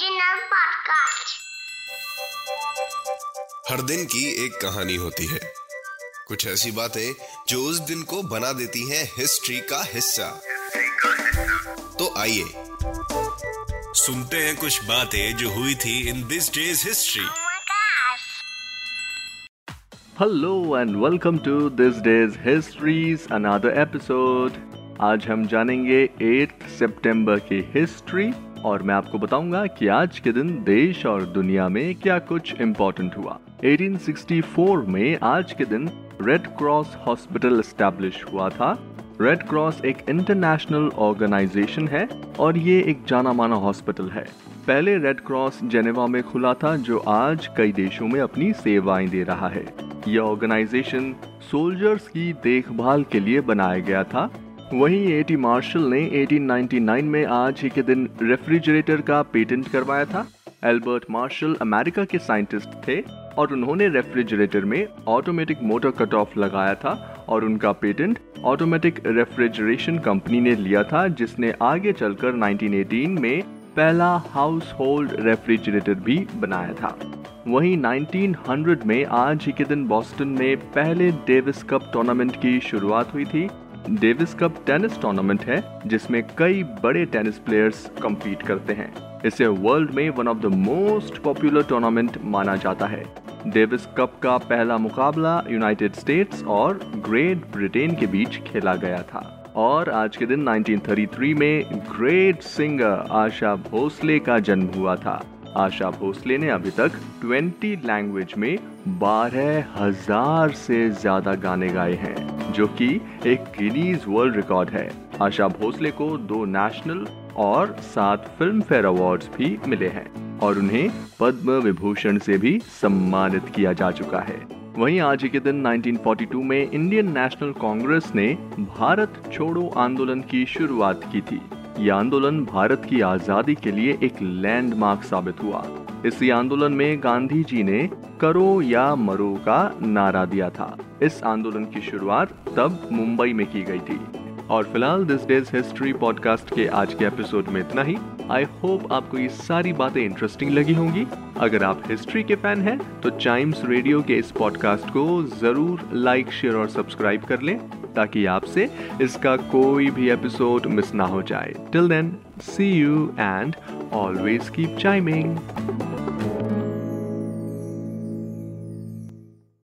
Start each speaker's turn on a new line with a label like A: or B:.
A: Podcast.
B: हर दिन की एक कहानी होती है। कुछ ऐसी बातें जो उस दिन को बना देती हैं हिस्ट्री का हिस्सा। तो आइए सुनते हैं कुछ बातें जो हुई थी in this day's history
A: Oh and welcome
C: to this day's to this day's Histories another episode. आज हम जानेंगे 8 सितंबर की हिस्ट्री और मैं आपको बताऊँगा कि आज के दिन देश और दुनिया में क्या कुछ इम्पोर्टेंट हुआ। 1864 में आज के दिन रेड क्रॉस हॉस्पिटल एस्टैब्लिश हुआ था। रेड क्रॉस एक इंटरनेशनल ऑर्गेनाइजेशन है और ये एक जाना माना हॉस्पिटल है। पहले रेड क्रॉस जेनेवा में खुला था, जो आज कई देशों में अपनी सेवाएँ दे रहा है। यह ऑर्गेनाइजेशन सोल्जर्स की देखभाल के लिए बनाया गया था। वहीं एटी मार्शल ने 1899 में आज ही के दिन रेफ्रिजरेटर का पेटेंट करवाया था। एल्बर्ट मार्शल अमेरिका के साइंटिस्ट थे और उन्होंने रेफ्रिजरेटर में ऑटोमेटिक मोटर कट ऑफ़ लगाया था और उनका पेटेंट ऑटोमेटिक रेफ्रिजरेशन कंपनी ने लिया था, जिसने आगे चलकर 1918 में पहला हाउस होल्ड रेफ्रिजरेटर भी बनाया था। वहीं 1900 में आज ही के दिन बॉस्टन में पहले डेविस कप टूर्नामेंट की शुरुआत हुई थी डेविस कप टेनिस टूर्नामेंट है, जिसमें कई बड़े टेनिस प्लेयर्स कम्पीट करते हैं। इसे वर्ल्ड में one of the most popular tournament माना जाता है। डेविस कप का पहला मुकाबला यूनाइटेड स्टेट्स और ग्रेट ब्रिटेन के बीच खेला गया था। और आज के दिन 1933 में ग्रेट सिंगर आशा भोसले का जन्म हुआ था। आशा भोसले ने अभी तक 20 लैंग्वेज में बारह हज़ार से ज़्यादा गाने गाए हैं। जो कि एक गिनीज वर्ल्ड रिकॉर्ड है। आशा भोसले को दो नेशनल और सात फ़िल्म फेयर अवार्ड भी मिले हैं और उन्हें पद्म विभूषण से भी सम्मानित किया जा चुका है। वहीं आज के दिन 1942 में इंडियन नेशनल कांग्रेस ने भारत छोड़ो आंदोलन की शुरुआत की थी। यह आंदोलन भारत की आज़ादी के लिए एक लैंडमार्क साबित हुआ। इसी आंदोलन में गांधी जी ने करो या मरो का नारा दिया था। इस आंदोलन की शुरुआत तब मुंबई में की गई थी। और फ़िलहाल दिस डेज़ हिस्ट्री पॉडकास्ट के आज के एपिसोड में इतना ही। आई होप आपको ये सारी बातें इंटरेस्टिंग लगी होंगी। अगर आप हिस्ट्री के फ़ैन हैं तो चाइम्स रेडियो के इस पॉडकास्ट को ज़रूर लाइक शेयर और सब्सक्राइब कर लें, ताकि आपसे इसका कोई भी एपिसोड मिस ना हो जाए। Till then see you and always keep chiming